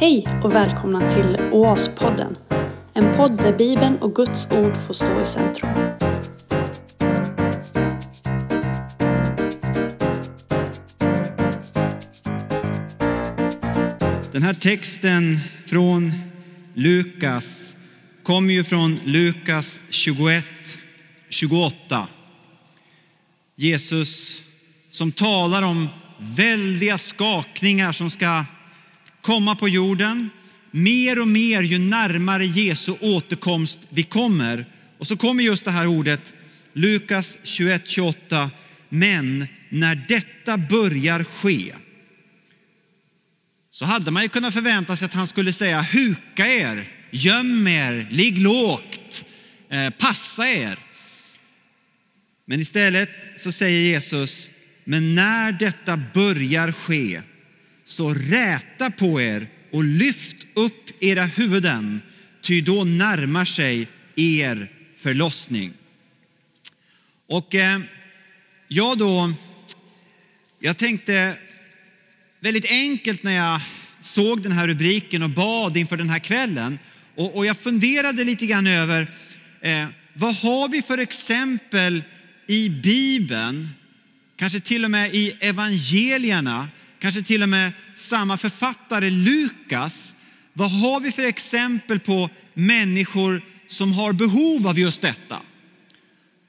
Hej och välkomna till Oaspodden. En podd där Bibeln och Guds ord får stå i centrum. Den här texten från Lukas kommer ju från Lukas 21, 28. Jesus som talar om väldiga skakningar som ska komma på jorden. Mer och mer ju närmare Jesu återkomst vi kommer. Och så kommer just det här ordet, Lukas 21, 28. Men när detta börjar ske så hade man ju kunnat förvänta sig att han skulle säga huka er, göm er, ligg lågt, eh, passa er. Men istället så säger Jesus, men när detta börjar ske så räta på er och lyft upp era huvuden, ty då närmar sig er förlossning. Och eh, jag då, jag tänkte väldigt enkelt när jag såg den här rubriken och bad inför den här kvällen. Och, och jag funderade lite grann över eh, vad har vi för exempel i Bibeln, kanske till och med i evangelierna, kanske till och med samma författare Lukas. Vad har vi för exempel på människor som har behov av just detta?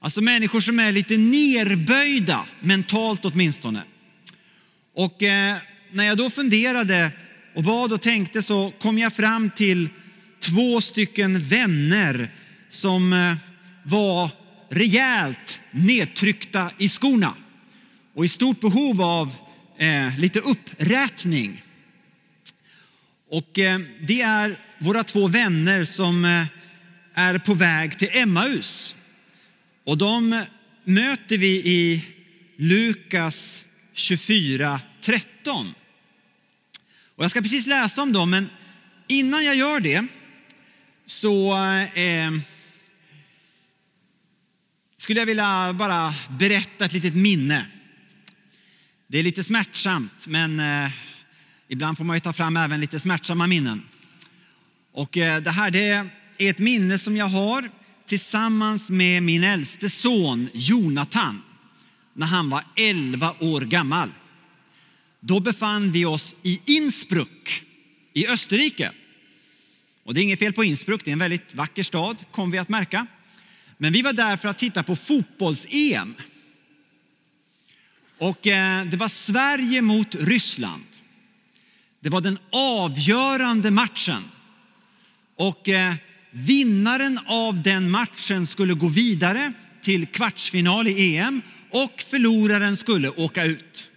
Alltså människor som är lite nerböjda, mentalt åtminstone. Och eh, när jag då funderade och bad och tänkte så kom jag fram till två stycken vänner som eh, var rejält nedtryckta i skorna och i stort behov av eh, lite upprätning. Och eh, det är våra två vänner som eh, är på väg till Emmaus. Och de möter vi i Lukas 24, 13. Och jag ska precis läsa om dem, men innan jag gör det så eh, skulle jag vilja bara berätta ett litet minne. Det är lite smärtsamt, men eh, ibland får man ju ta fram även lite smärtsamma minnen. Och eh, det här det är ett minne som jag har tillsammans med min äldste son Jonathan när han var 11 år gammal. Då befann vi oss i Innsbruck i Österrike. Och det är inget fel på Innsbruck, det är en väldigt vacker stad, kom vi att märka. Men vi var där för att titta på fotbolls-EM. Och eh, det var Sverige mot Ryssland. Det var den avgörande matchen. Och eh, vinnaren av den matchen skulle gå vidare till kvartsfinal i EM och förloraren skulle åka ut.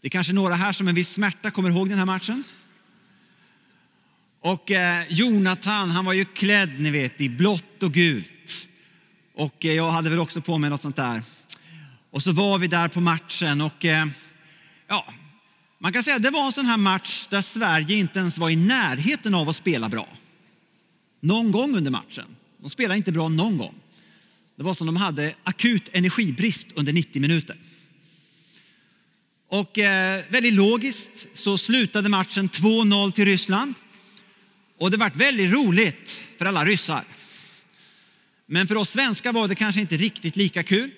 Det är kanske några här som med viss smärta kommer ihåg den här matchen. Och eh, Jonathan, han var ju klädd ni vet i blått och gult. Och jag hade väl också på mig något sånt där. Och så var vi där på matchen och eh, ja, man kan säga att det var en sån här match där Sverige inte ens var i närheten av att spela bra. Någon gång under matchen. De spelade inte bra någon gång. Det var som de hade akut energibrist under 90 minuter. Och eh, väldigt logiskt så slutade matchen 2-0 till Ryssland. Och det vart väldigt roligt för alla ryssar. Men för oss svenskar var det kanske inte riktigt lika kul.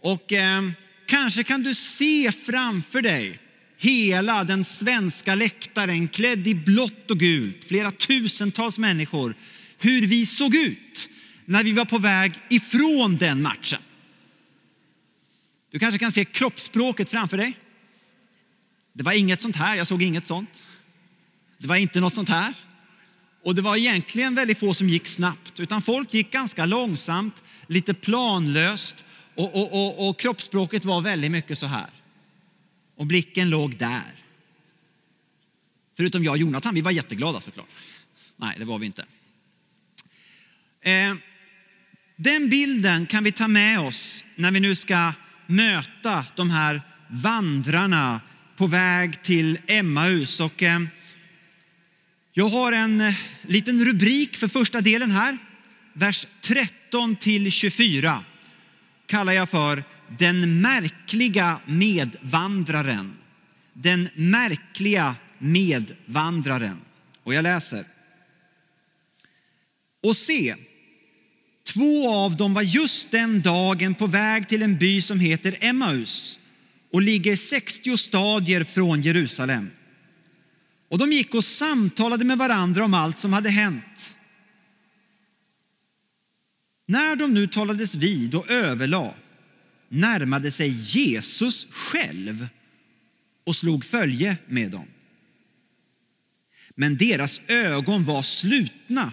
Och eh, kanske kan du se framför dig hela den svenska läktaren klädd i blått och gult, flera tusentals människor, hur vi såg ut när vi var på väg ifrån den matchen. Du kanske kan se kroppsspråket framför dig. Det var inget sånt här, jag såg inget sånt. Det var inte något sånt här. Och det var egentligen väldigt få som gick snabbt, utan folk gick ganska långsamt, lite planlöst och, och, och, och kroppsspråket var väldigt mycket så här. Och blicken låg där. Förutom jag och Jonathan, vi var jätteglada såklart. Nej, det var vi inte. Eh, den bilden kan vi ta med oss när vi nu ska möta de här vandrarna på väg till Emmaus. Och, eh, jag har en eh, liten rubrik för första delen här. Vers 13 till 24 kallar jag för den märkliga medvandraren. Den märkliga medvandraren. Och jag läser. Och se, två av dem var just den dagen på väg till en by som heter Emmaus och ligger 60 stadier från Jerusalem. Och de gick och samtalade med varandra om allt som hade hänt. När de nu talades vid och överlade närmade sig Jesus själv och slog följe med dem. Men deras ögon var slutna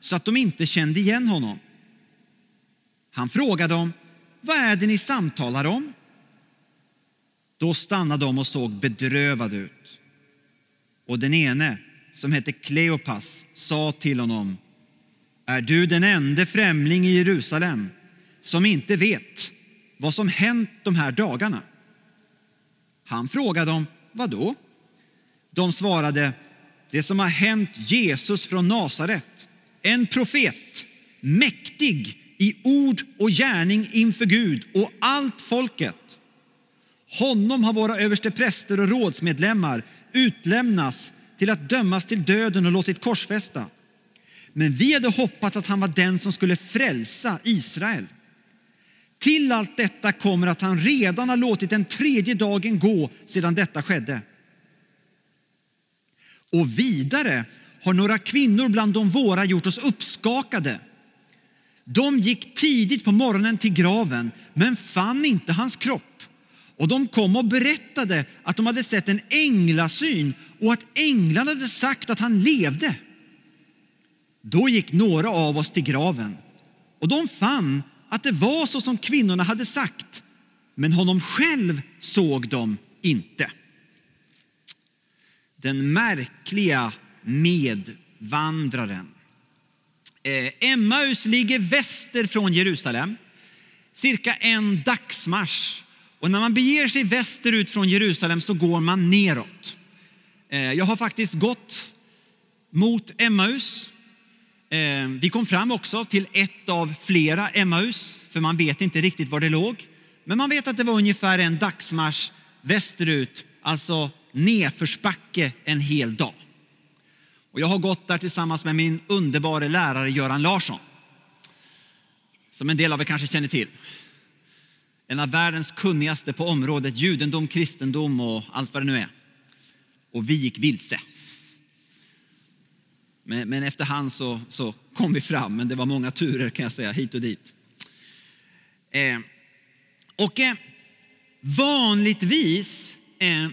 så att de inte kände igen honom. Han frågade dem, vad är det ni samtalar om? Då stannade de och såg bedrövade ut. Och den ene, som hette Kleopas, sa till honom, är du den enda främling i Jerusalem som inte vet vad som hänt de här dagarna? Han frågade dem, vad då? De svarade, det som har hänt Jesus från Nasaret, en profet, mäktig i ord och gärning inför Gud och allt folket. Honom har våra överste präster och rådsmedlemmar utlämnats till att dömas till döden och låtit korsfästa. Men vi hade hoppats att han var den som skulle frälsa Israel. Till allt detta kommer att han redan har låtit den tredje dagen gå sedan detta skedde. Och vidare har några kvinnor bland de våra gjort oss uppskakade. De gick tidigt på morgonen till graven men fann inte hans kropp. Och de kom och berättade att de hade sett en änglasyn och att änglarna hade sagt att han levde. Då gick några av oss till graven och de fann att det var så som kvinnorna hade sagt, men honom själv såg de inte. Den märkliga medvandraren. Eh, Emmaus ligger väster från Jerusalem, cirka en dagsmarsch. Och när man beger sig västerut från Jerusalem så går man neråt. Eh, jag har faktiskt gått mot Emmaus Eh, vi kom fram också till ett av flera Emmaus, för man vet inte riktigt var det låg. Men man vet att det var ungefär en dagsmarsch västerut, alltså nedförsbacke en hel dag. Och jag har gått där tillsammans med min underbara lärare Göran Larsson. Som en del av er kanske känner till. En av världens kunnigaste på området judendom, kristendom och allt vad det nu är. Och vi gick vilse. Men, men efterhand så, så kom vi fram, men det var många turer kan jag säga, hit och dit. Eh, och eh, vanligtvis eh,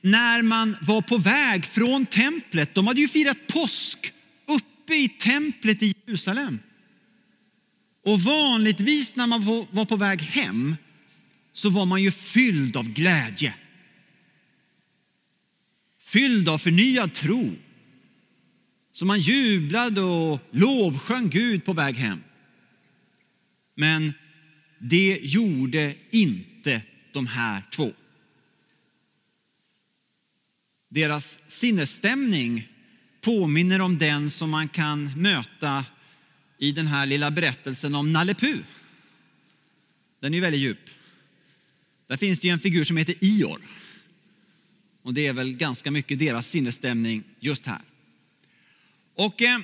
när man var på väg från templet, de hade ju firat påsk uppe i templet i Jerusalem. Och vanligtvis när man var på väg hem så var man ju fylld av glädje. Fylld av förnyad tro. Så man jublade och lovsjöng Gud på väg hem. Men det gjorde inte de här två. Deras sinnesstämning påminner om den som man kan möta i den här lilla berättelsen om Nalle Puh. Den är väldigt djup. Där finns det en figur som heter Ior. Och det är väl ganska mycket deras sinnesstämning just här. Och eh,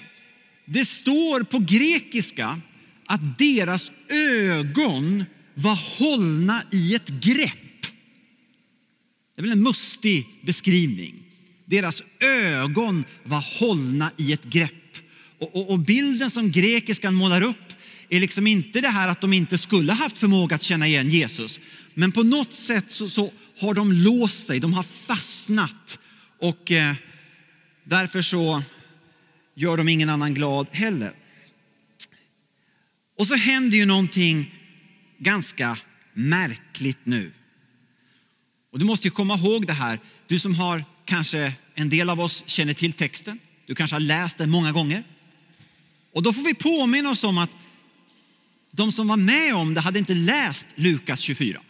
det står på grekiska att deras ögon var hållna i ett grepp. Det är väl en mustig beskrivning. Deras ögon var hållna i ett grepp. Och, och, och, bilden som grekiskan målar upp är liksom inte det här att de inte skulle haft förmåga att känna igen Jesus. Men på något sätt så, så har de låst sig, de har fastnat. Och eh, därför så gör de ingen annan glad heller. Och så händer ju någonting ganska märkligt nu. Och du måste ju komma ihåg det här, du som har kanske en del av oss känner till texten, du kanske har läst den många gånger. Och då får vi påminna oss om att de som var med om det hade inte läst Lukas 24.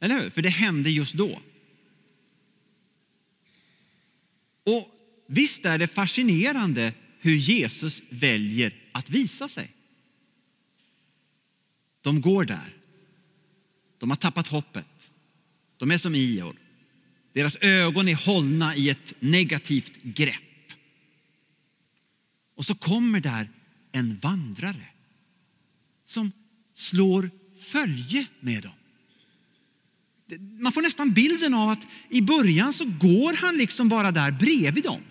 Eller hur? För det hände just då. Och visst är det fascinerande hur Jesus väljer att visa sig. De går där. De har tappat hoppet. De är som Ior. Deras ögon är hållna i ett negativt grepp. Och så kommer där en vandrare som slår följe med dem. Man får nästan bilden av att i början så går han liksom bara där bredvid dem.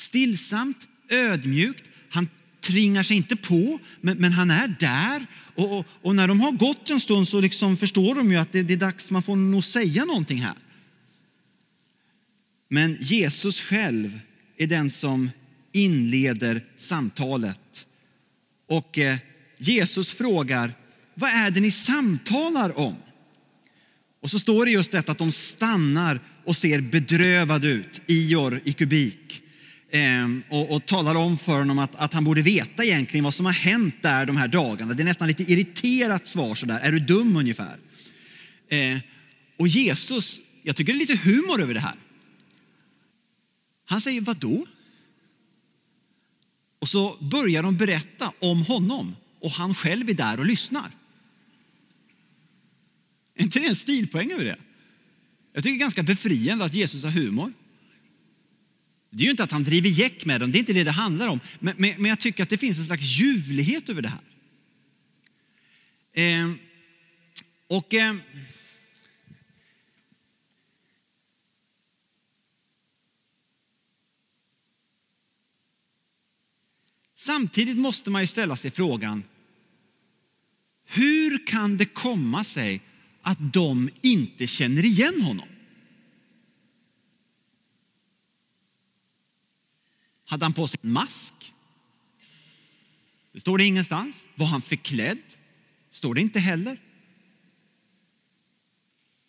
Stillsamt, ödmjukt. Han tringar sig inte på, men, men han är där. Och, och, och, när de har gått en stund så liksom förstår de ju att det, det är dags, man får nog säga någonting här. Men Jesus själv är den som inleder samtalet. Och eh, Jesus frågar, vad är det ni samtalar om? Och så står det just detta att de stannar och ser bedrövade ut, Ior i kubik. Ehm, och, och, talar om för honom att, att, han borde veta egentligen vad som har hänt där de här dagarna. Det är nästan lite irriterat svar sådär, är du dum ungefär? Eh, och Jesus, jag tycker det är lite humor över det här. Han säger vad då? Och så börjar de berätta om honom och han själv är där och lyssnar. Är inte det en stilpoäng över det? Jag tycker det är ganska befriande att Jesus har humor. Det är ju inte att han driver gäck med dem, det är inte det det handlar om. Men, men, men jag tycker att det finns en slags ljuvlighet över det här. Eh, och... Eh, Samtidigt måste man ju ställa sig frågan, hur kan det komma sig att de inte känner igen honom? Hade han på sig en mask? Det står det ingenstans. Var han förklädd? står det inte heller.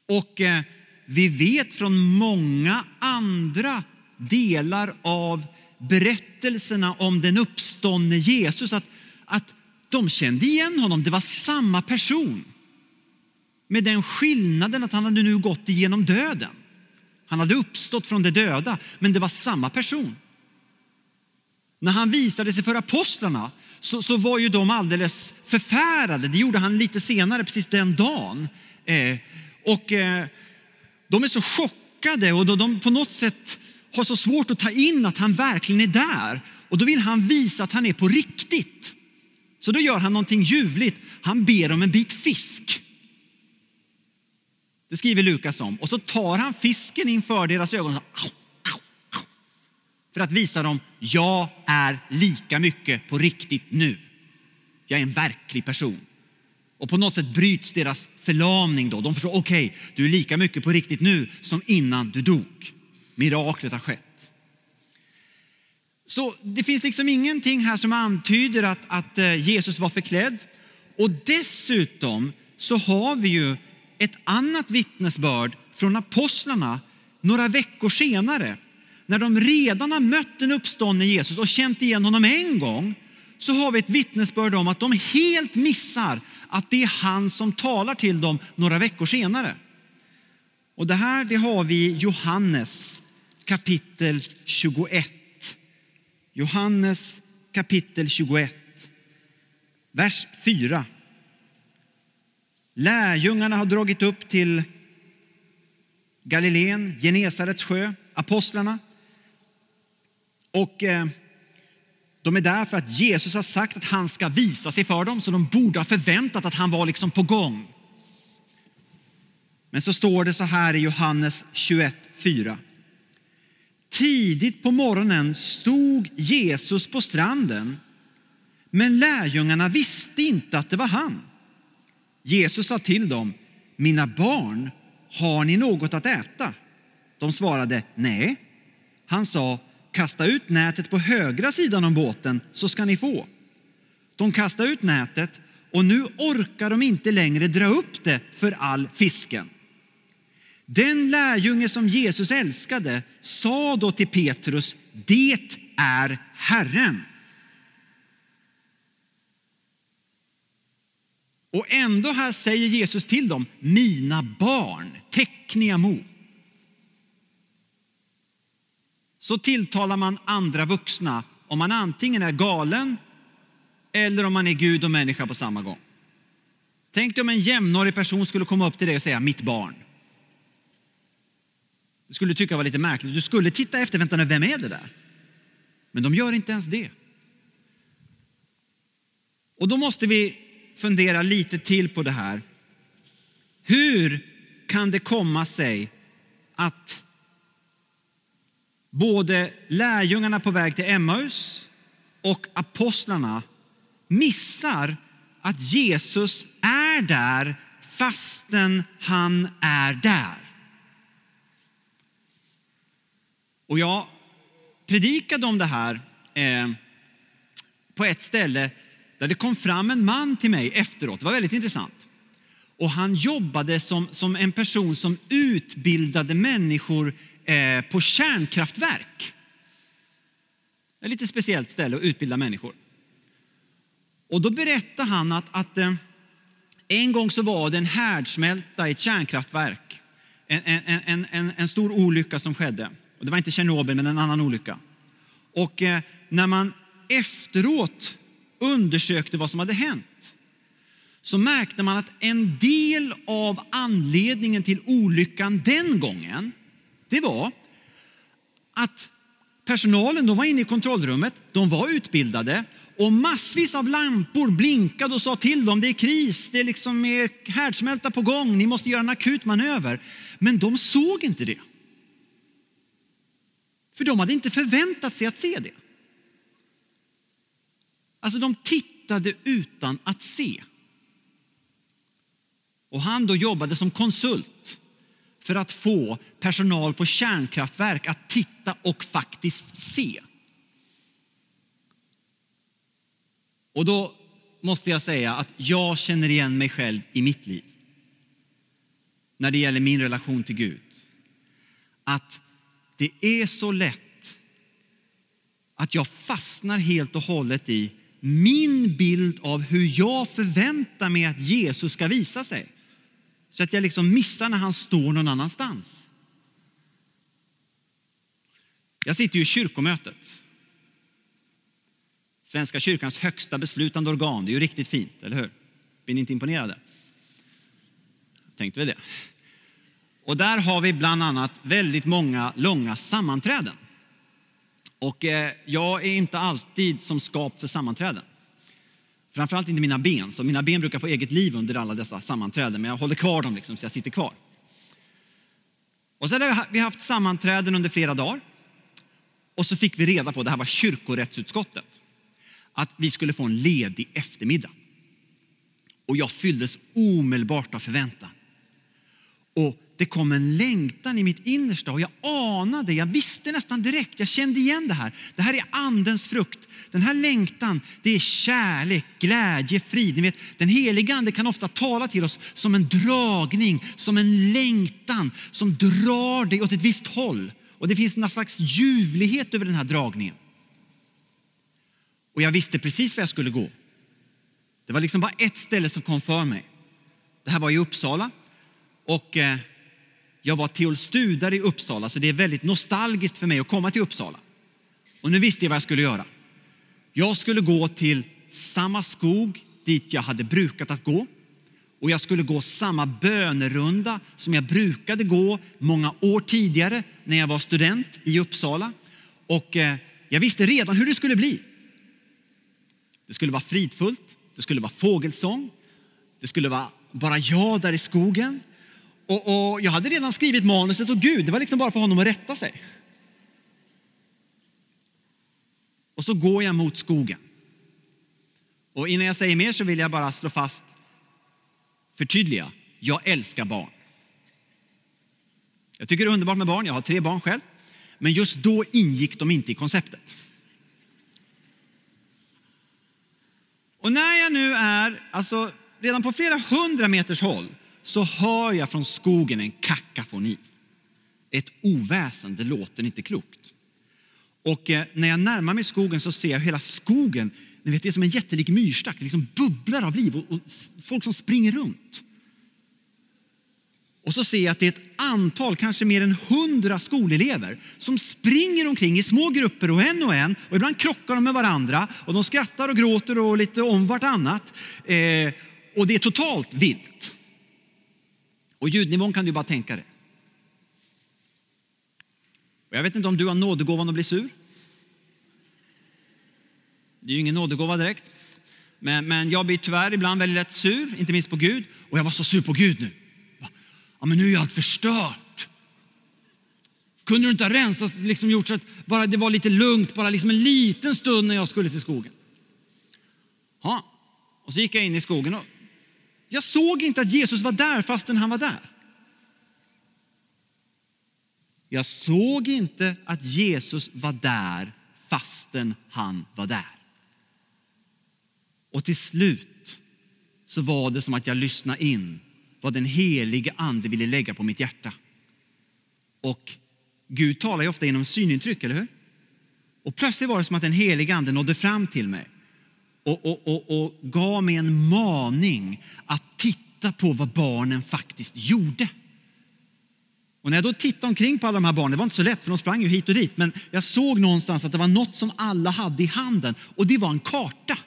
Och eh, vi vet från många andra delar av berättelserna om den uppståndne Jesus att, att de kände igen honom. Det var samma person. Med den skillnaden att han hade nu gått igenom döden. Han hade uppstått från de döda, men det var samma person. När han visade sig för apostlarna så, så var ju de alldeles förfärade. Det gjorde han lite senare, precis den dagen. Eh, och eh, de är så chockade och de på något sätt har så svårt att ta in att han verkligen är där. Och då vill han visa att han är på riktigt. Så då gör han någonting ljuvligt. Han ber om en bit fisk. Det skriver Lukas om. Och så tar han fisken inför deras ögon. För att visa dem, jag är lika mycket på riktigt nu. Jag är en verklig person. Och på något sätt bryts deras förlamning då. De förstår, okej, okay, du är lika mycket på riktigt nu som innan du dog. Miraklet har skett. Så det finns liksom ingenting här som antyder att, att eh, Jesus var förklädd. Och dessutom så har vi ju ett annat vittnesbörd från apostlarna några veckor senare. När de redan har mött den uppståndne Jesus och känt igen honom en gång så har vi ett vittnesbörd om att de helt missar att det är han som talar till dem några veckor senare. Och det här det har vi i Johannes kapitel 21. Johannes kapitel 21, vers 4. Lärjungarna har dragit upp till Galileen, Genesarets sjö, apostlarna. Och eh, de är där för att Jesus har sagt att han ska visa sig för dem, så de borde ha förväntat att han var liksom på gång. Men så står det så här i Johannes 21.4. Tidigt på morgonen stod Jesus på stranden, men lärjungarna visste inte att det var han. Jesus sa till dem, mina barn, har ni något att äta? De svarade, nej. Han sa, kasta ut nätet på högra sidan om båten så ska ni få. De kastade ut nätet och nu orkar de inte längre dra upp det för all fisken. Den lärjunge som Jesus älskade sa då till Petrus, det är Herren. Och ändå här säger Jesus till dem, mina barn, tekniamo. Så tilltalar man andra vuxna om man antingen är galen eller om man är Gud och människa på samma gång. Tänk dig om en jämnårig person skulle komma upp till dig och säga mitt barn. Det skulle du tycka var lite märkligt. Du skulle titta efter, vänta nu, vem är det där? Men de gör inte ens det. Och då måste vi fundera lite till på det här. Hur kan det komma sig att både lärjungarna på väg till Emmaus och apostlarna missar att Jesus är där fastän han är där. Och jag predikade om det här eh, på ett ställe där det kom fram en man till mig efteråt. Det var väldigt intressant. Och han jobbade som, som en person som utbildade människor Eh, på kärnkraftverk. Ett lite speciellt ställe att utbilda människor. Och då berättade han att, att eh, en gång så var det en härdsmälta i ett kärnkraftverk. En, en, en, en, en stor olycka som skedde. Och det var inte Tjernobyl, men en annan olycka. Och eh, när man efteråt undersökte vad som hade hänt så märkte man att en del av anledningen till olyckan den gången, det var att personalen de var inne i kontrollrummet, de var utbildade och massvis av lampor blinkade och sa till dem, det är kris, det är liksom är härdsmälta på gång, ni måste göra en akut manöver. Men de såg inte det. För de hade inte förväntat sig att se det. Alltså de tittade utan att se. Och han då jobbade som konsult för att få personal på kärnkraftverk att titta och faktiskt se. Och då måste jag säga att jag känner igen mig själv i mitt liv. När det gäller min relation till Gud. Att det är så lätt att jag fastnar helt och hållet i min bild av hur jag förväntar mig att Jesus ska visa sig. Så att jag liksom missar när han står någon annanstans. Jag sitter ju i kyrkomötet. Svenska kyrkans högsta beslutande organ. Det är ju riktigt fint, eller hur? Blir ni inte imponerade? Tänkte väl det. Och där har vi bland annat väldigt många långa sammanträden. Och eh, jag är inte alltid som skapt för sammanträden. Framförallt inte mina ben, så mina ben brukar få eget liv under alla dessa sammanträden, men jag håller kvar dem liksom, så jag sitter kvar. Och så hade vi haft sammanträden under flera dagar. Och så fick vi reda på, det här var kyrkorättsutskottet, att vi skulle få en ledig eftermiddag. Och jag fylldes omedelbart av förväntan. Och det kom en längtan i mitt innersta och jag anade, jag visste nästan direkt, jag kände igen det här. Det här är andens frukt. Den här längtan, det är kärlek, glädje, frid. Ni vet, den heliga ande kan ofta tala till oss som en dragning, som en längtan som drar dig åt ett visst håll. Och det finns någon slags ljuvlighet över den här dragningen. Och jag visste precis var jag skulle gå. Det var liksom bara ett ställe som kom för mig. Det här var i Uppsala och eh, jag var teolstudare i Uppsala så det är väldigt nostalgiskt för mig att komma till Uppsala. Och nu visste jag vad jag skulle göra. Jag skulle gå till samma skog dit jag hade brukat att gå och jag skulle gå samma bönerunda som jag brukade gå många år tidigare när jag var student i Uppsala. Och eh, jag visste redan hur det skulle bli. Det skulle vara fridfullt, det skulle vara fågelsång, det skulle vara bara jag där i skogen. Och, och jag hade redan skrivit manuset och Gud, det var liksom bara för honom att rätta sig. Och så går jag mot skogen. Och innan jag säger mer så vill jag bara slå fast, förtydliga, jag älskar barn. Jag tycker det är underbart med barn, jag har tre barn själv. Men just då ingick de inte i konceptet. Och när jag nu är, alltså redan på flera hundra meters håll, så hör jag från skogen en kakafoni. Ett oväsen, det låter inte klokt. Och eh, när jag närmar mig skogen så ser jag hela skogen, ni vet det är som en jättelik myrstack, det liksom bubblar av liv och, och folk som springer runt. Och så ser jag att det är ett antal, kanske mer än hundra skolelever som springer omkring i små grupper och en och en och ibland krockar de med varandra och de skrattar och gråter och lite om vartannat. Eh, och det är totalt vilt. Och ljudnivån kan du bara tänka dig. Och jag vet inte om du har nådegåvan att bli sur. Det är ju ingen nådegåva direkt. Men, men jag blir tyvärr ibland väldigt lätt sur, inte minst på Gud. Och jag var så sur på Gud nu. Ja, men nu är allt förstört. Kunde du inte ha rensat, liksom gjort så att bara det var lite lugnt, bara liksom en liten stund när jag skulle till skogen? Ja, och så gick jag in i skogen och jag såg inte att Jesus var där fastän han var där. Jag såg inte att Jesus var där fastän han var där. Och till slut så var det som att jag lyssnade in vad den helige ande ville lägga på mitt hjärta. Och Gud talar ju ofta genom synintryck, eller hur? Och plötsligt var det som att den helige ande nådde fram till mig och, och, och, och gav mig en maning att titta på vad barnen faktiskt gjorde. Och när jag då tittade omkring på alla de här barnen, det var inte så lätt för de sprang ju hit och dit, men jag såg någonstans att det var något som alla hade i handen och det var en karta.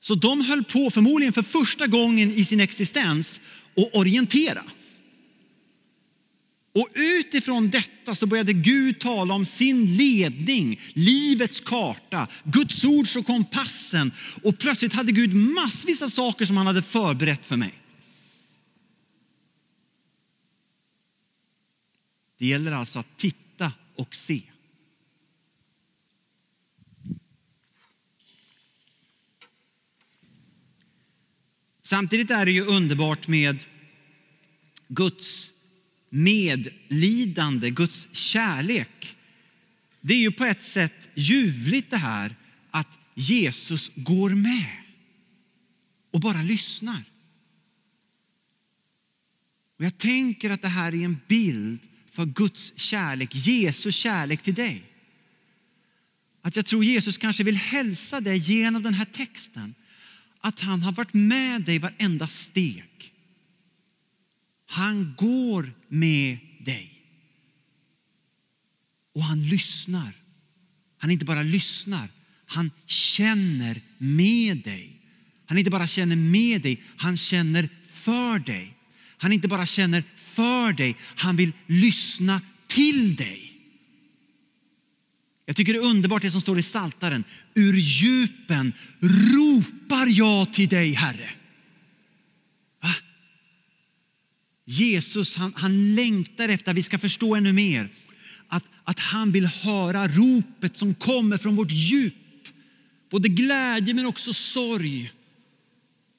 Så de höll på, förmodligen för första gången i sin existens, att orientera. Och utifrån detta så började Gud tala om sin ledning, livets karta, Guds ord och kompassen. Och plötsligt hade Gud massvis av saker som han hade förberett för mig. Det gäller alltså att titta och se. Samtidigt är det ju underbart med Guds medlidande, Guds kärlek. Det är ju på ett sätt ljuvligt det här att Jesus går med och bara lyssnar. Och jag tänker att det här är en bild för Guds kärlek, Jesus kärlek till dig. Att jag tror Jesus kanske vill hälsa dig genom den här texten. Att han har varit med dig varenda steg. Han går med dig. Och han lyssnar. Han inte bara lyssnar, han känner med dig. Han inte bara känner med dig, han känner för dig. Han inte bara känner för dig, han vill lyssna till dig. Jag tycker det är underbart det som står i Saltaren. Ur djupen ropar jag till dig, Herre. Jesus han, han längtar efter att vi ska förstå ännu mer att, att han vill höra ropet som kommer från vårt djup. Både glädje men också sorg.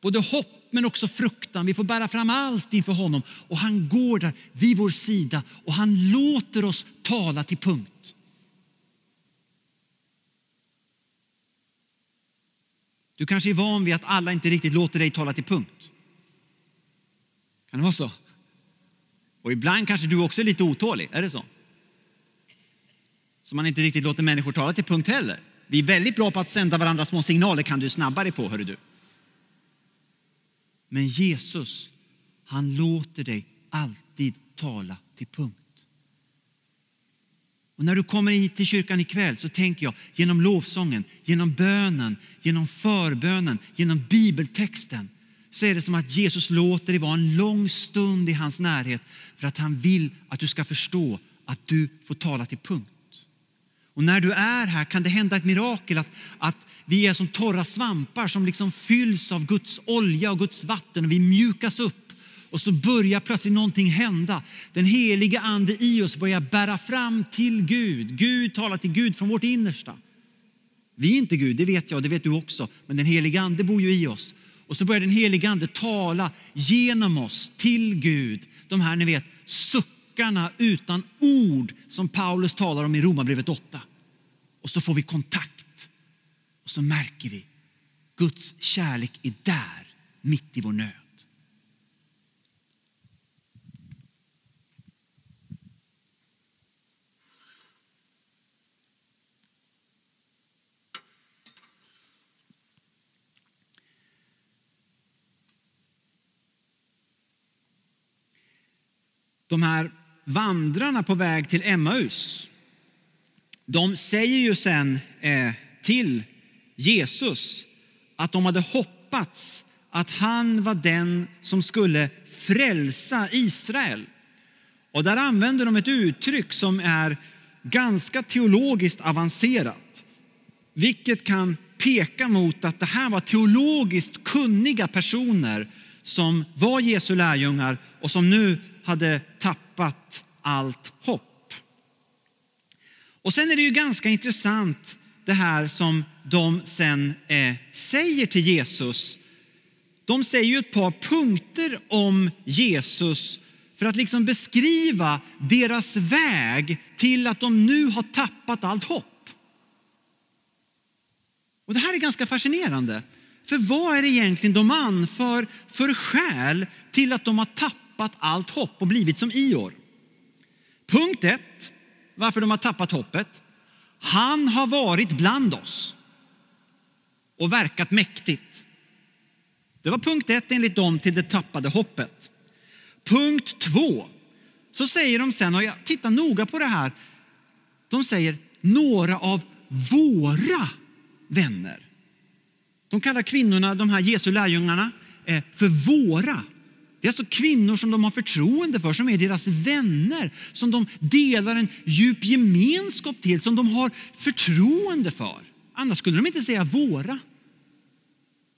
Både hopp men också fruktan. Vi får bära fram allt inför honom och han går där vid vår sida och han låter oss tala till punkt. Du kanske är van vid att alla inte riktigt låter dig tala till punkt. Kan det vara så? Och ibland kanske du också är lite otålig, är det så? Så man inte riktigt låter människor tala till punkt heller. Vi är väldigt bra på att sända varandra små signaler, kan du snabbare på, hörru du. Men Jesus, han låter dig alltid tala till punkt. Och när du kommer hit till kyrkan ikväll så tänker jag genom lovsången, genom bönen, genom förbönen, genom bibeltexten så är det som att Jesus låter dig vara en lång stund i hans närhet för att han vill att du ska förstå att du får tala till punkt. Och när du är här kan det hända ett mirakel att, att vi är som torra svampar som liksom fylls av Guds olja och Guds vatten och vi mjukas upp. Och så börjar plötsligt någonting hända. Den heliga ande i oss börjar bära fram till Gud. Gud talar till Gud från vårt innersta. Vi är inte Gud, det vet jag, det vet du också. Men den heliga ande bor ju i oss. Och så börjar den helige ande tala genom oss till Gud. De här ni vet suckarna utan ord som Paulus talar om i Romarbrevet 8. Och så får vi kontakt. Och så märker vi Guds kärlek är där, mitt i vår nöd. De här vandrarna på väg till Emmaus, de säger ju sen eh, till Jesus att de hade hoppats att han var den som skulle frälsa Israel. Och där använder de ett uttryck som är ganska teologiskt avancerat. Vilket kan peka mot att det här var teologiskt kunniga personer som var Jesu lärjungar och som nu hade tappat allt hopp. Och sen är det ju ganska intressant det här som de sen eh, säger till Jesus. De säger ju ett par punkter om Jesus för att liksom beskriva deras väg till att de nu har tappat allt hopp. Och Det här är ganska fascinerande. För vad är det egentligen de anför för skäl till att de har tappat tappat allt hopp och blivit som Ior? Punkt ett, varför de har tappat hoppet. Han har varit bland oss och verkat mäktigt. Det var punkt ett enligt dem till det tappade hoppet. Punkt två, så säger de sen, och jag tittar noga på det här, de säger några av våra vänner. De kallar kvinnorna, de här Jesu lärjungarna, för våra. Det är alltså kvinnor som de har förtroende för, som är deras vänner, som de delar en djup gemenskap till, som de har förtroende för. Annars skulle de inte säga våra.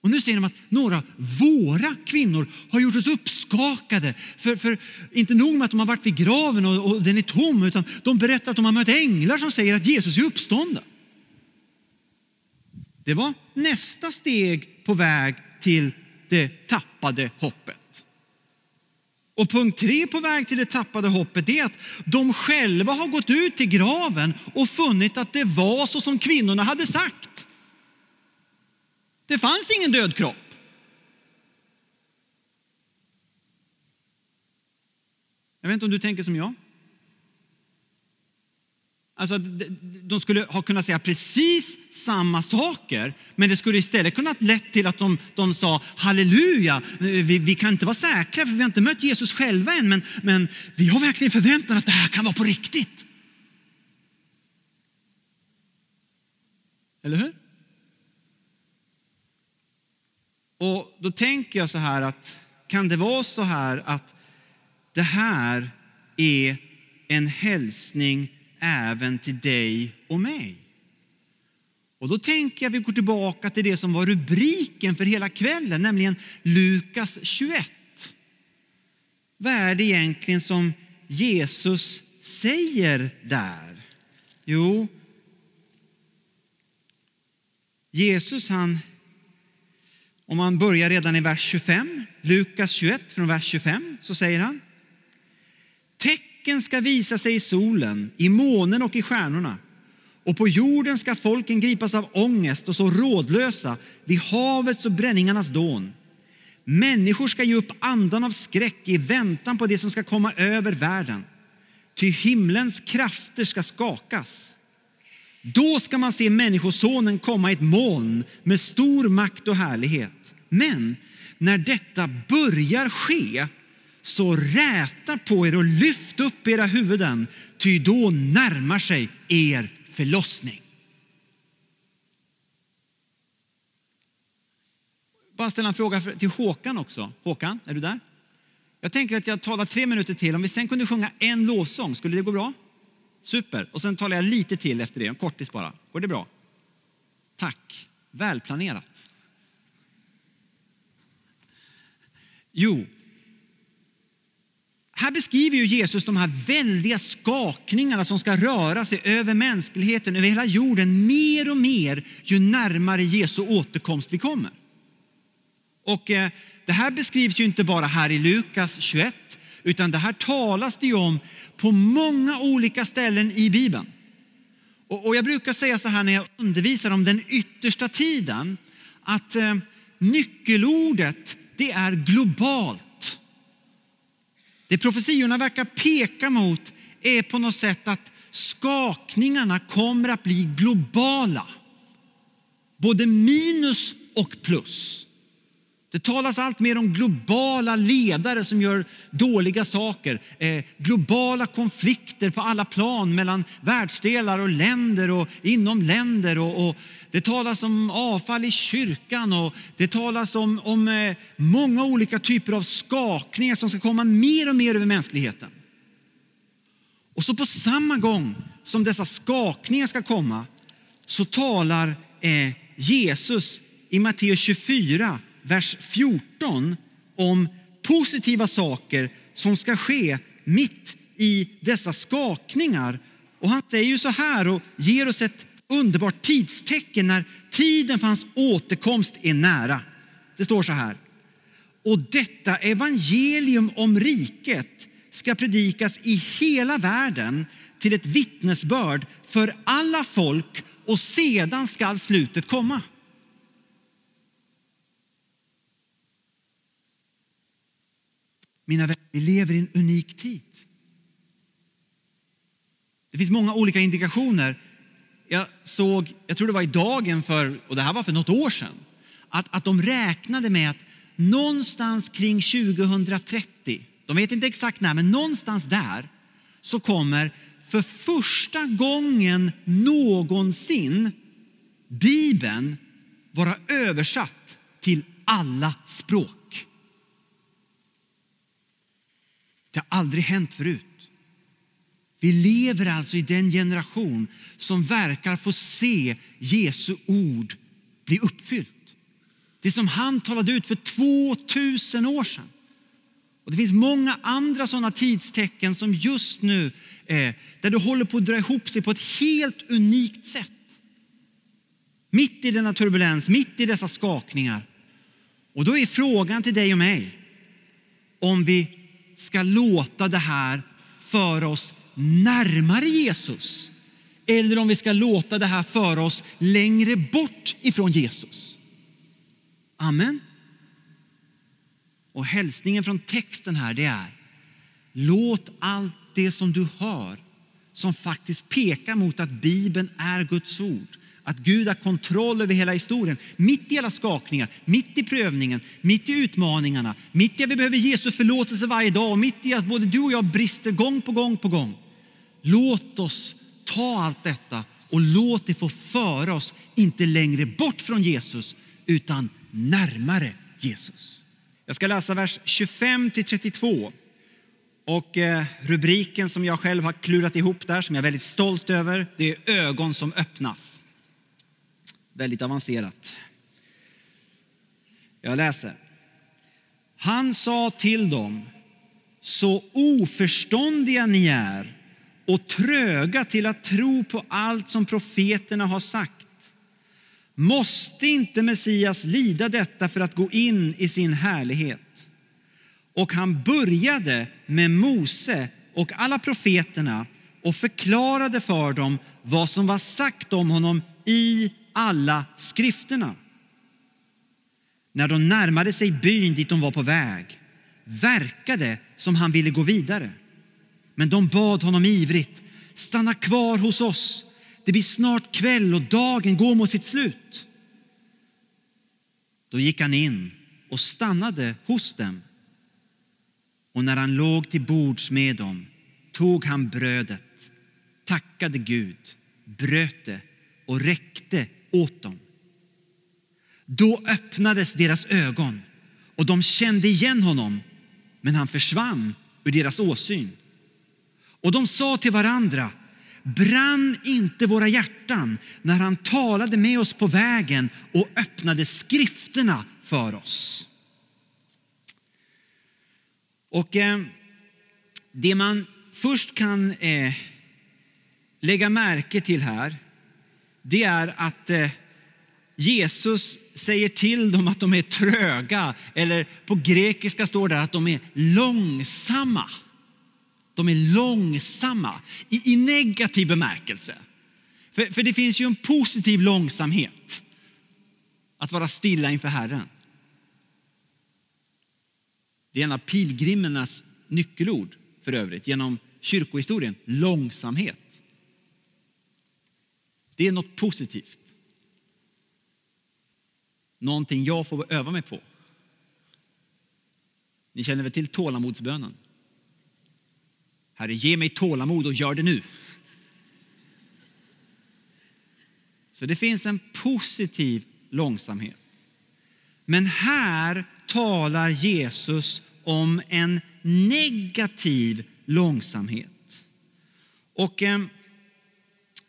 Och nu säger de att några våra kvinnor har gjort oss uppskakade. För, för inte nog med att de har varit vid graven och, och den är tom, utan de berättar att de har mött änglar som säger att Jesus är uppstånden. Det var nästa steg på väg till det tappade hoppet. Och punkt tre på väg till det tappade hoppet är att de själva har gått ut till graven och funnit att det var så som kvinnorna hade sagt. Det fanns ingen död kropp. Jag vet inte om du tänker som jag. Alltså, de skulle ha kunnat säga precis samma saker, men det skulle istället kunnat lett till att de, de sa halleluja, vi, vi, kan inte vara säkra för vi har inte mött Jesus själva än, men, men vi har verkligen förväntan att det här kan vara på riktigt. Eller hur? Och då tänker jag så här att kan det vara så här att det här är en hälsning även till dig och mig. Och då tänker jag vi går tillbaka till det som var rubriken för hela kvällen, nämligen Lukas 21. Vad är det egentligen som Jesus säger där? Jo, Jesus han, om man börjar redan i vers 25, Lukas 21 från vers 25, så säger han Tecken ska visa sig i solen, i månen och i stjärnorna. Och på jorden ska folken gripas av ångest och så rådlösa vid havets och bränningarnas dån. Människor ska ge upp andan av skräck i väntan på det som ska komma över världen. Ty himlens krafter ska skakas. Då ska man se Människosonen komma i ett moln med stor makt och härlighet. Men när detta börjar ske så räta på er och lyft upp era huvuden, ty då närmar sig er förlossning. Bara ställa en fråga till Håkan också. Håkan, är du där? Jag tänker att jag talar tre minuter till. Om vi sen kunde sjunga en lovsång, skulle det gå bra? Super. Och sen talar jag lite till efter det, en kortis bara. Går det bra? Tack. Välplanerat. Jo, här beskriver ju Jesus de här väldiga skakningarna som ska röra sig över mänskligheten, över hela jorden, mer och mer ju närmare Jesu återkomst vi kommer. Och eh, det här beskrivs ju inte bara här i Lukas 21, utan det här talas det ju om på många olika ställen i Bibeln. Och, och jag brukar säga så här när jag undervisar om den yttersta tiden, att eh, nyckelordet det är globalt. Det profetiorna verkar peka mot är på något sätt att skakningarna kommer att bli globala. Både minus och plus. Det talas allt mer om globala ledare som gör dåliga saker. Eh, globala konflikter på alla plan mellan världsdelar och länder och inom länder. Och, och det talas om avfall i kyrkan och det talas om, om eh, många olika typer av skakningar som ska komma mer och mer över mänskligheten. Och så på samma gång som dessa skakningar ska komma så talar eh, Jesus i Matteus 24, vers 14 om positiva saker som ska ske mitt i dessa skakningar. Och han säger ju så här och ger oss ett underbart tidstecken när tiden för hans återkomst är nära. Det står så här. Och detta evangelium om riket ska predikas i hela världen till ett vittnesbörd för alla folk och sedan skall slutet komma. Mina vänner, vi lever i en unik tid. Det finns många olika indikationer. Jag såg, jag tror det var i dagen för, och det här var för något år sedan, att, att de räknade med att någonstans kring 2030, de vet inte exakt när, men någonstans där så kommer för första gången någonsin Bibeln vara översatt till alla språk. Det har aldrig hänt förut. Vi lever alltså i den generation som verkar få se Jesu ord bli uppfyllt. Det som han talade ut för 2000 år sedan. Och det finns många andra sådana tidstecken som just nu är där det håller på att dra ihop sig på ett helt unikt sätt. Mitt i denna turbulens, mitt i dessa skakningar. Och då är frågan till dig och mig om vi ska låta det här föra oss närmare Jesus eller om vi ska låta det här föra oss längre bort ifrån Jesus. Amen. Och hälsningen från texten här det är låt allt det som du hör som faktiskt pekar mot att Bibeln är Guds ord. Att Gud har kontroll över hela historien. Mitt i alla skakningar, mitt i prövningen, mitt i utmaningarna, mitt i att vi behöver Jesu förlåtelse varje dag och mitt i att både du och jag brister gång på gång på gång. Låt oss ta allt detta och låt det få föra oss, inte längre bort från Jesus, utan närmare Jesus. Jag ska läsa vers 25 till 32. Och eh, rubriken som jag själv har klurat ihop där, som jag är väldigt stolt över, det är ögon som öppnas. Väldigt avancerat. Jag läser. Han sa till dem, så oförståndiga ni är och tröga till att tro på allt som profeterna har sagt. Måste inte Messias lida detta för att gå in i sin härlighet? Och han började med Mose och alla profeterna och förklarade för dem vad som var sagt om honom i alla skrifterna. När de närmade sig byn dit de var på väg verkade som han ville gå vidare. Men de bad honom ivrigt, stanna kvar hos oss. Det blir snart kväll och dagen går mot sitt slut. Då gick han in och stannade hos dem. Och när han låg till bords med dem tog han brödet, tackade Gud, bröt det och räckte åt dem. Då öppnades deras ögon och de kände igen honom, men han försvann ur deras åsyn. Och de sa till varandra, brann inte våra hjärtan när han talade med oss på vägen och öppnade skrifterna för oss? Och eh, det man först kan eh, lägga märke till här, det är att eh, Jesus säger till dem att de är tröga, eller på grekiska står det att de är långsamma. De är långsamma i, i negativ bemärkelse. För, för det finns ju en positiv långsamhet att vara stilla inför Herren. Det är en av pilgrimernas nyckelord för övrigt genom kyrkohistorien. Långsamhet. Det är något positivt. Någonting jag får öva mig på. Ni känner väl till tålamodsbönen? Herre, ge mig tålamod och gör det nu. Så det finns en positiv långsamhet. Men här talar Jesus om en negativ långsamhet. Och eh,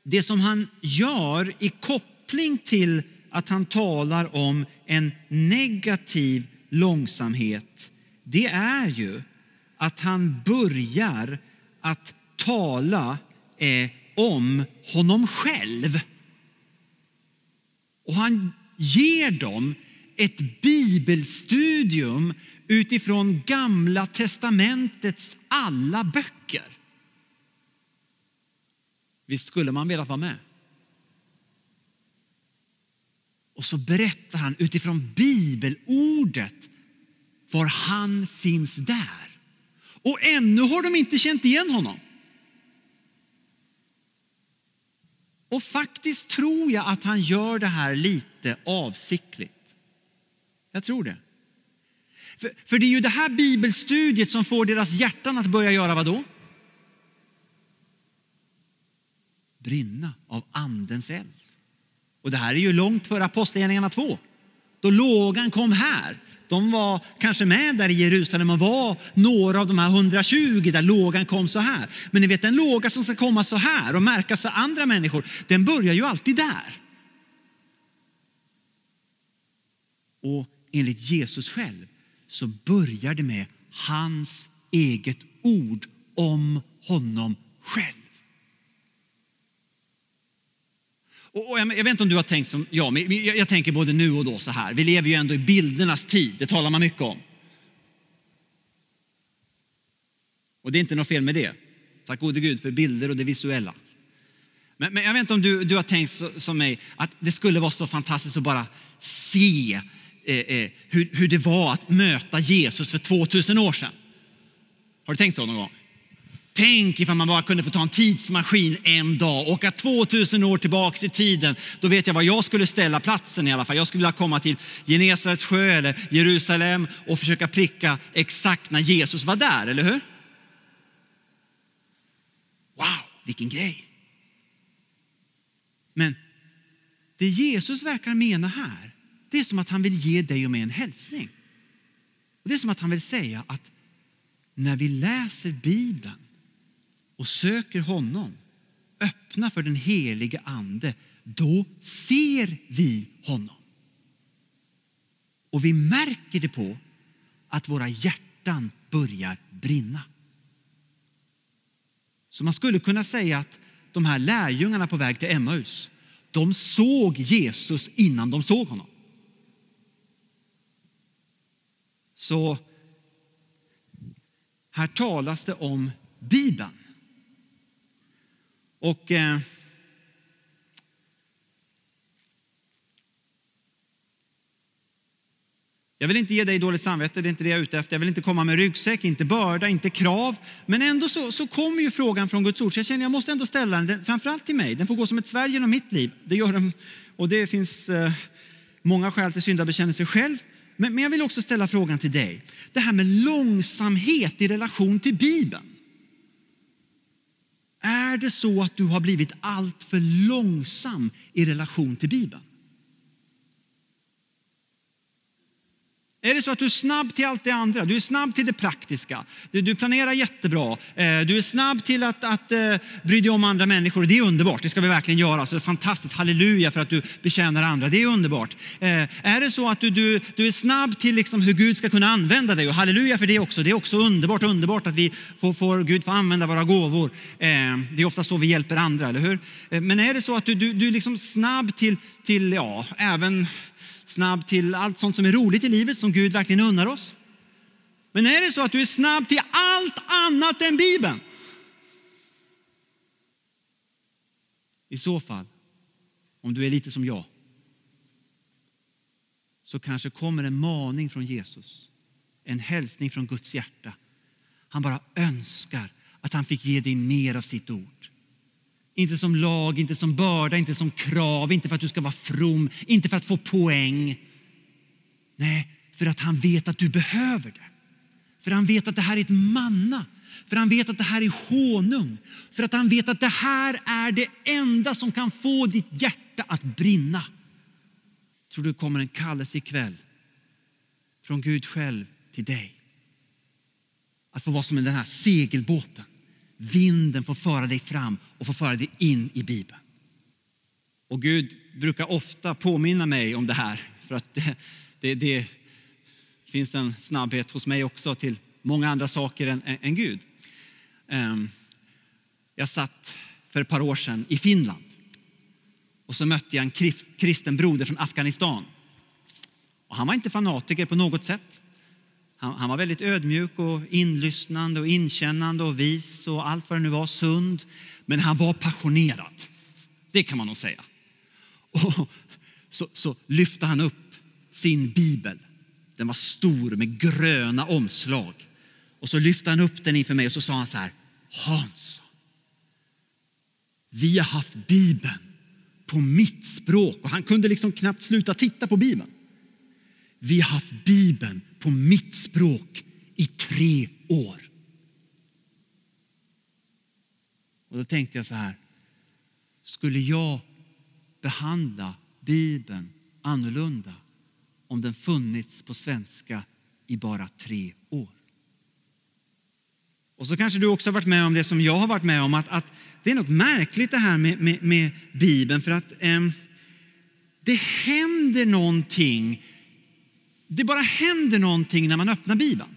det som han gör i koppling till att han talar om en negativ långsamhet, det är ju att han börjar att tala eh, om honom själv. Och han ger dem ett bibelstudium utifrån Gamla testamentets alla böcker. Visst skulle man velat vara med? Och så berättar han utifrån bibelordet var han finns där. Och ännu har de inte känt igen honom. Och faktiskt tror jag att han gör det här lite avsiktligt. Jag tror det. För, för det är ju det här bibelstudiet som får deras hjärtan att börja göra vad då? Brinna av andens eld. Och det här är ju långt före Apostlagärningarna 2. Då lågan kom här. De var kanske med där i Jerusalem och var några av de här 120 där lågan kom så här. Men ni vet den låga som ska komma så här och märkas för andra människor, den börjar ju alltid där. Och enligt Jesus själv så börjar det med hans eget ord om honom själv. Och jag, vet inte om du har tänkt som jag, men jag, jag tänker både nu och då så här. Vi lever ju ändå i bildernas tid, det talar man mycket om. Och det är inte något fel med det. Tack gode Gud för bilder och det visuella. Men, men jag vet inte om du, du har tänkt så, som mig att det skulle vara så fantastiskt att bara se eh, eh, hur, hur det var att möta Jesus för 2000 år sedan. Har du tänkt så någon gång? Tänk ifall man bara kunde få ta en tidsmaskin en dag, åka 2000 år tillbaks i tiden. Då vet jag var jag skulle ställa platsen i alla fall. Jag skulle vilja komma till Genesarets sjö eller Jerusalem och försöka pricka exakt när Jesus var där, eller hur? Wow, vilken grej! Men det Jesus verkar mena här, det är som att han vill ge dig och mig en hälsning. Det är som att han vill säga att när vi läser Bibeln och söker honom, öppna för den helige ande, då ser vi honom. Och vi märker det på att våra hjärtan börjar brinna. Så man skulle kunna säga att de här lärjungarna på väg till Emmaus, de såg Jesus innan de såg honom. Så här talas det om Bibeln. Och eh, Jag vill inte ge dig dåligt samvete, det är inte det jag är ute efter. Jag vill inte komma med ryggsäck, inte börda, inte krav. Men ändå så, så kommer ju frågan från Guds ord, så jag känner jag måste ändå ställa den, framförallt till mig. Den får gå som ett Sverige genom mitt liv. Det gör den, och det finns eh, många skäl till syndabekännelse själv. Men, men jag vill också ställa frågan till dig. Det här med långsamhet i relation till Bibeln. Är det så att du har blivit allt för långsam i relation till Bibeln? Är det så att du är snabb till allt det andra? Du är snabb till det praktiska. Du, du planerar jättebra. Eh, du är snabb till att, att eh, bry dig om andra människor. Det är underbart. Det ska vi verkligen göra. Så det är fantastiskt. Halleluja för att du betjänar andra. Det är underbart. Eh, är det så att du, du, du är snabb till liksom hur Gud ska kunna använda dig? Och halleluja för det också. Det är också underbart. Underbart att vi får, får Gud får använda våra gåvor. Det är ofta så vi hjälper andra, eller hur? Men är det så att du, du, du är liksom snabb till, till ja, även snabb till allt sånt som är roligt i livet, som Gud verkligen unnar oss. Men är det så att du är snabb till allt annat än Bibeln? I så fall, om du är lite som jag, så kanske kommer en maning från Jesus, en hälsning från Guds hjärta. Han bara önskar att han fick ge dig mer av sitt ord. Inte som lag, inte som börda, inte som krav, inte för att du ska vara from, inte för att få poäng. Nej, för att han vet att du behöver det. För han vet att det här är ett manna. För han vet att det här är honung. För att han vet att det här är det enda som kan få ditt hjärta att brinna. Tror det kommer en kallelse ikväll från Gud själv till dig. Att få vara som den här segelbåten vinden får föra dig fram och får föra dig in i Bibeln. Och Gud brukar ofta påminna mig om det här för att det, det, det finns en snabbhet hos mig också till många andra saker än, än, än Gud. Ehm, jag satt för ett par år sedan i Finland och så mötte jag en kristen broder från Afghanistan. Och han var inte fanatiker på något sätt. Han, var väldigt ödmjuk och inlyssnande och inkännande och vis och allt vad det nu var, sund. Men han var passionerad. Det kan man nog säga. Och så, så lyfte han upp sin bibel. Den var stor med gröna omslag. Och så lyfte han upp den inför mig och så sa han så här. Hans, vi har haft bibeln på mitt språk. Och han kunde liksom knappt sluta titta på bibeln. Vi har haft bibeln på mitt språk i tre år. Och då tänkte jag så här. Skulle jag behandla Bibeln annorlunda om den funnits på svenska i bara tre år? Och så kanske du också har varit med om det som jag har varit med om, att, att det är något märkligt det här med, med, med Bibeln, för att eh, det händer någonting det bara händer någonting när man öppnar Bibeln.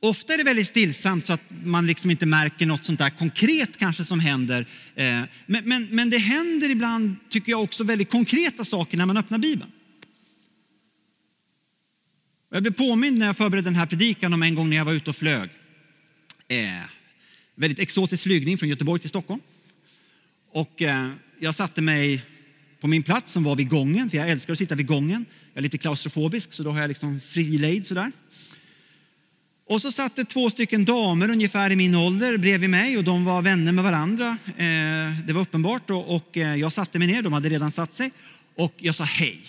Ofta är det väldigt stillsamt så att man liksom inte märker något sånt där konkret kanske som händer. Eh, men, men, men det händer ibland, tycker jag, också väldigt konkreta saker när man öppnar Bibeln. Jag blev påmind när jag förberedde den här predikan om en gång när jag var ute och flög. Eh, väldigt exotisk flygning från Göteborg till Stockholm. Och eh, jag satte mig på min plats som var vid gången, för jag älskar att sitta vid gången. Jag är lite klaustrofobisk så då har jag liksom fri lejd sådär. Och så satt det två stycken damer ungefär i min ålder bredvid mig och de var vänner med varandra. Eh, det var uppenbart och eh, jag satte mig ner, de hade redan satt sig och jag sa hej.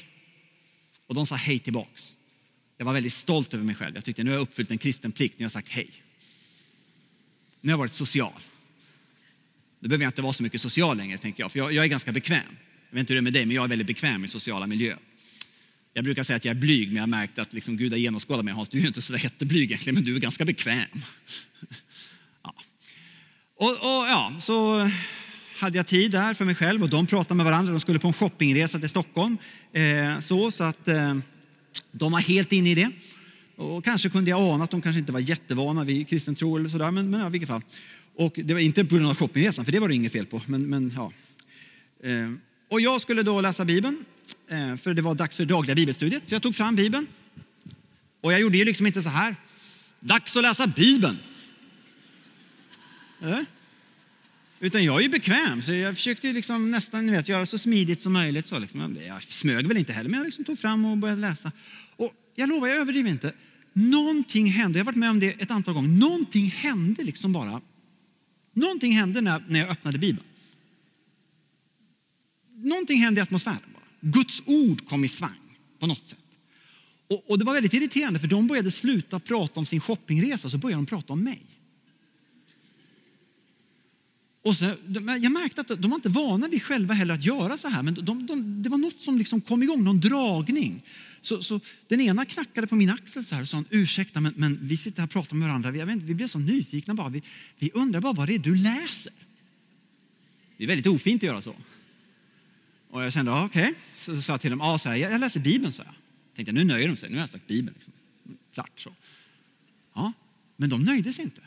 Och de sa hej tillbaks. Jag var väldigt stolt över mig själv. Jag tyckte nu har jag uppfyllt en kristen plikt nu har jag sagt hej. Nu har jag varit social. Nu behöver jag inte vara så mycket social längre, tänker jag, för jag, jag är ganska bekväm. Jag vet inte hur det är med dig, men jag är väldigt bekväm i sociala miljöer. Jag brukar säga att jag är blyg, men jag har märkt att liksom Gud har genomskådat mig. Hans, du är inte så där jätteblyg egentligen, men du är ganska bekväm. Ja. Och, och, ja, så hade jag tid där för mig själv och de pratade med varandra. De skulle på en shoppingresa till Stockholm. Eh, så, så att eh, de var helt inne i det. Och kanske kunde jag ana att de kanske inte var jättevana vid kristen tro eller sådär, men, men ja, i vilket fall. Och det var inte på grund av shoppingresan, för det var det inget fel på. Men, men ja. Eh, och jag skulle då läsa Bibeln eh, för det var dags för dagliga bibelstudiet. Så jag tog fram Bibeln. Och jag gjorde ju liksom inte så här. Dags att läsa Bibeln. Äh? Utan jag är ju bekväm, så jag försökte liksom nästan ni vet, göra så smidigt som möjligt. Så liksom. Jag smög väl inte heller, men jag liksom tog fram och började läsa. Och jag lovar, jag överdriver inte. Någonting hände, jag har varit med om det ett antal gånger. Någonting hände liksom bara. Någonting hände när, när jag öppnade Bibeln. Någonting hände i atmosfären. Bara. Guds ord kom i svang på något sätt. Och, och, det var väldigt irriterande för de började sluta prata om sin shoppingresa så började de prata om mig. Och så, jag märkte att de var inte vana vid själva heller att göra så här, men de, de, det var något som liksom kom igång, någon dragning. Så, så, den ena knackade på min axel så här och sa, ursäkta men, men vi sitter här och pratar med varandra, vi, vi blev så nyfikna bara, vi, vi undrar bara vad det är du läser. Det är väldigt ofint att göra så. Och jag kände, okej. Okay. Så sa jag till dem, ah, så här, jag läser Bibeln, sa jag. Tänkte, nu nöjer de sig, nu har jag sagt Bibeln. Liksom. Klart så. Ja, men de nöjde sig inte.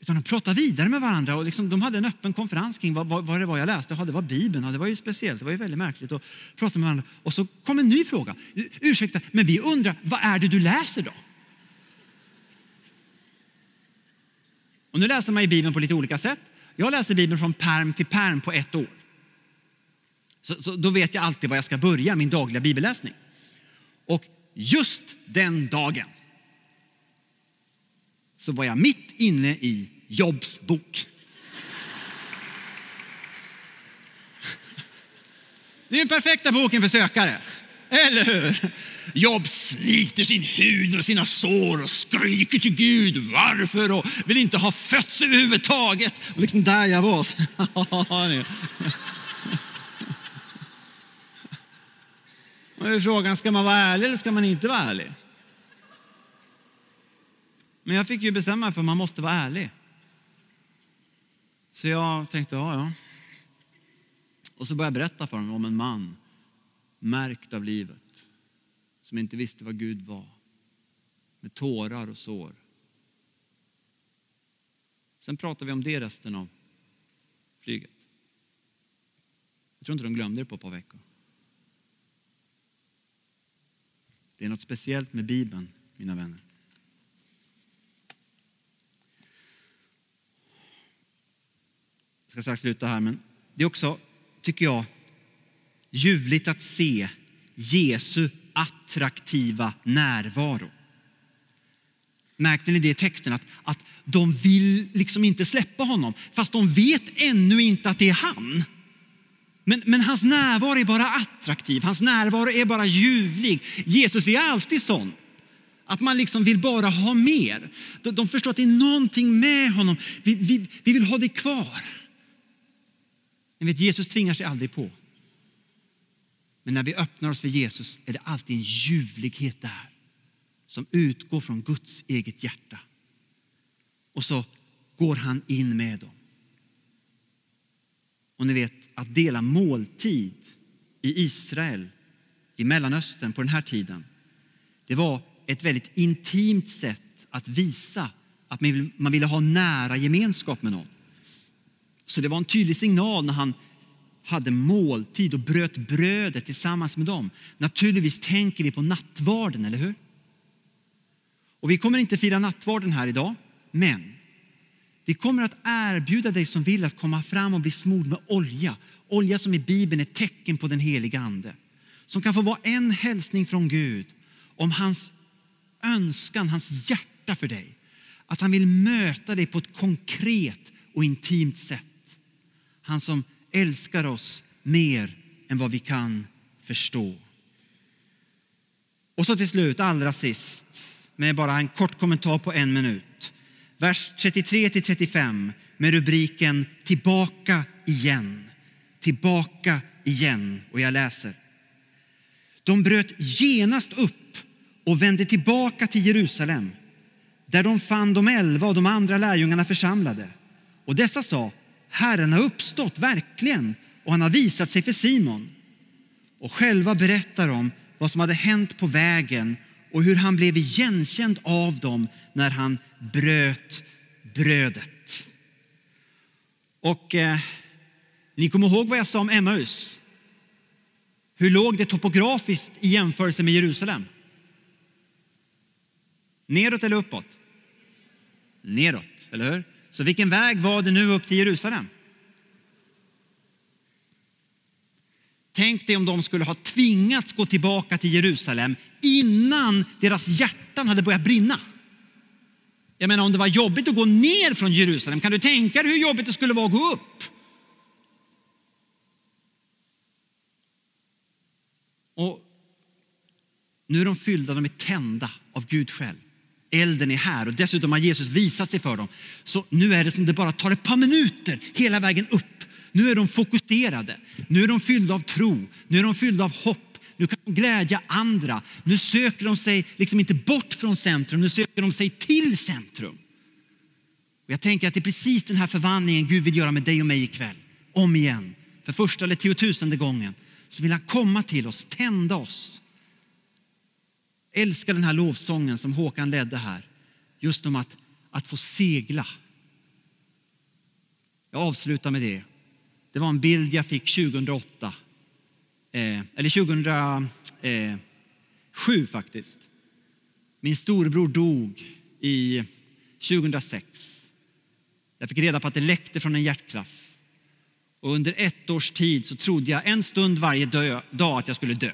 Utan de pratade vidare med varandra och liksom, de hade en öppen konferens kring vad, vad, vad det var jag läste. Ja, det var Bibeln, ja, det var ju speciellt, det var ju väldigt märkligt att prata med varandra. Och så kom en ny fråga. Ursäkta, men vi undrar, vad är det du läser då? Och nu läser man i Bibeln på lite olika sätt. Jag läser Bibeln från perm till perm på ett år. Så, så, då vet jag alltid var jag ska börja min dagliga bibelläsning. Och just den dagen så var jag mitt inne i Jobs bok. Det är den perfekta boken för sökare. Eller hur? Jobb sliter sin hud och sina sår och skriker till Gud varför och vill inte ha fötts överhuvudtaget. Och liksom där jag var. Och är frågan, ska man vara ärlig eller ska man inte vara ärlig? Men jag fick ju bestämma mig för att man måste vara ärlig. Så jag tänkte, ja, ja. Och så började jag berätta för honom om en man märkt av livet som inte visste vad Gud var. Med tårar och sår. Sen pratade vi om det resten av flyget. Jag tror inte de glömde det på ett par veckor. Det är något speciellt med Bibeln, mina vänner. Jag ska strax sluta här, men det är också, tycker jag, ljuvligt att se Jesu attraktiva närvaro. Märkte ni det i texten? Att, att de vill liksom inte släppa honom, fast de vet ännu inte att det är han. Men, men hans närvaro är bara attraktiv, hans närvaro är bara ljuvlig. Jesus är alltid sån. Att man liksom vill bara ha mer. De, de förstår att det är någonting med honom. Vi, vi, vi vill ha det kvar. Ni vet, Jesus tvingar sig aldrig på. Men när vi öppnar oss för Jesus är det alltid en ljuvlighet där som utgår från Guds eget hjärta. Och så går han in med dem. Och ni vet, att dela måltid i Israel, i Mellanöstern på den här tiden, det var ett väldigt intimt sätt att visa att man ville ha nära gemenskap med någon. Så det var en tydlig signal när han hade måltid och bröt brödet tillsammans med dem. Naturligtvis tänker vi på nattvarden, eller hur? Och vi kommer inte fira nattvarden här idag, men vi kommer att erbjuda dig som vill att komma fram och bli smord med olja. Olja som i Bibeln är tecken på den heliga Ande. Som kan få vara en hälsning från Gud om hans önskan, hans hjärta för dig. Att han vill möta dig på ett konkret och intimt sätt. Han som älskar oss mer än vad vi kan förstå. Och så till slut, allra sist, med bara en kort kommentar på en minut. Vers 33-35 med rubriken Tillbaka igen. Tillbaka igen. Och jag läser. De bröt genast upp och vände tillbaka till Jerusalem där de fann de elva och de andra lärjungarna församlade. Och dessa sa, Herren har uppstått verkligen och han har visat sig för Simon. Och själva berättar de vad som hade hänt på vägen och hur han blev igenkänd av dem när han bröt brödet. Och eh, ni kommer ihåg vad jag sa om Emmaus? Hur låg det topografiskt i jämförelse med Jerusalem? Neråt eller uppåt? Neråt, eller hur? Så vilken väg var det nu upp till Jerusalem? Tänk dig om de skulle ha tvingats gå tillbaka till Jerusalem innan deras hjärtan hade börjat brinna. Jag menar om det var jobbigt att gå ner från Jerusalem, kan du tänka dig hur jobbigt det skulle vara att gå upp? Och nu är de fyllda, de är tända av Gud själv. Elden är här och dessutom har Jesus visat sig för dem. Så nu är det som det bara tar ett par minuter hela vägen upp. Nu är de fokuserade, nu är de fyllda av tro, nu är de fyllda av hopp. Nu kan de glädja andra. Nu söker de sig liksom inte bort från centrum, nu söker de sig till centrum. Och jag tänker att det är precis den här förvandlingen Gud vill göra med dig och mig ikväll. Om igen, för första eller tiotusende gången. Så vill han komma till oss, tända oss älskar den här lovsången som Håkan ledde här. Just om att, att få segla. Jag avslutar med det. Det var en bild jag fick 2008. Eh, eller 2007 eh, faktiskt. Min storebror dog i 2006. Jag fick reda på att det läckte från en hjärtklaff. Och under ett års tid så trodde jag en stund varje dag att jag skulle dö.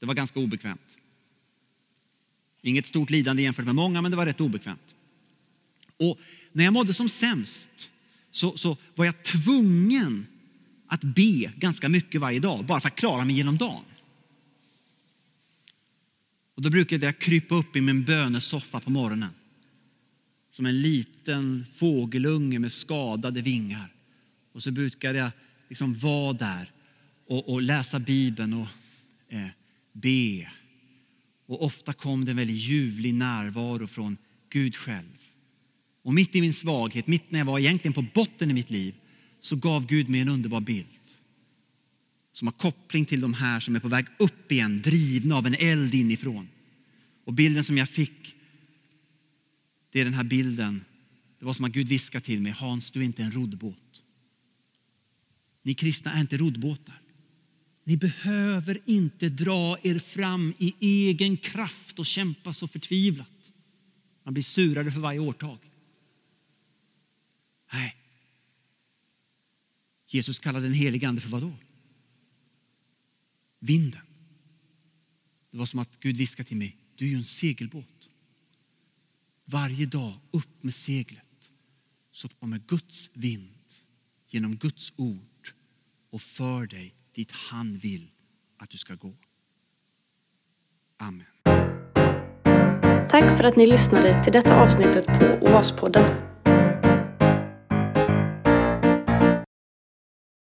Det var ganska obekvämt. Inget stort lidande jämfört med många, men det var rätt obekvämt. Och när jag mådde som sämst så, så var jag tvungen att be ganska mycket varje dag, bara för att klara mig genom dagen. Och då brukade jag krypa upp i min bönesoffa på morgonen. Som en liten fågelunge med skadade vingar. Och så brukade jag liksom vara där och, och läsa Bibeln och eh, be. Och ofta kom det en väldigt ljuvlig närvaro från Gud själv. Och mitt i min svaghet, mitt när jag var egentligen på botten i mitt liv, så gav Gud mig en underbar bild. Som har koppling till de här som är på väg upp igen, drivna av en eld inifrån. Och bilden som jag fick, det är den här bilden. Det var som att Gud viskade till mig, Hans du är inte en roddbåt. Ni kristna är inte roddbåtar. Ni behöver inte dra er fram i egen kraft och kämpa så förtvivlat. Man blir surare för varje årtag. Nej. Jesus kallade den helige ande för vad då? Vinden. Det var som att Gud viskade till mig, du är ju en segelbåt. Varje dag upp med seglet så kommer Guds vind genom Guds ord och för dig dit han vill att du ska gå. Amen. Tack för att ni lyssnade till detta avsnittet på Oaspodden.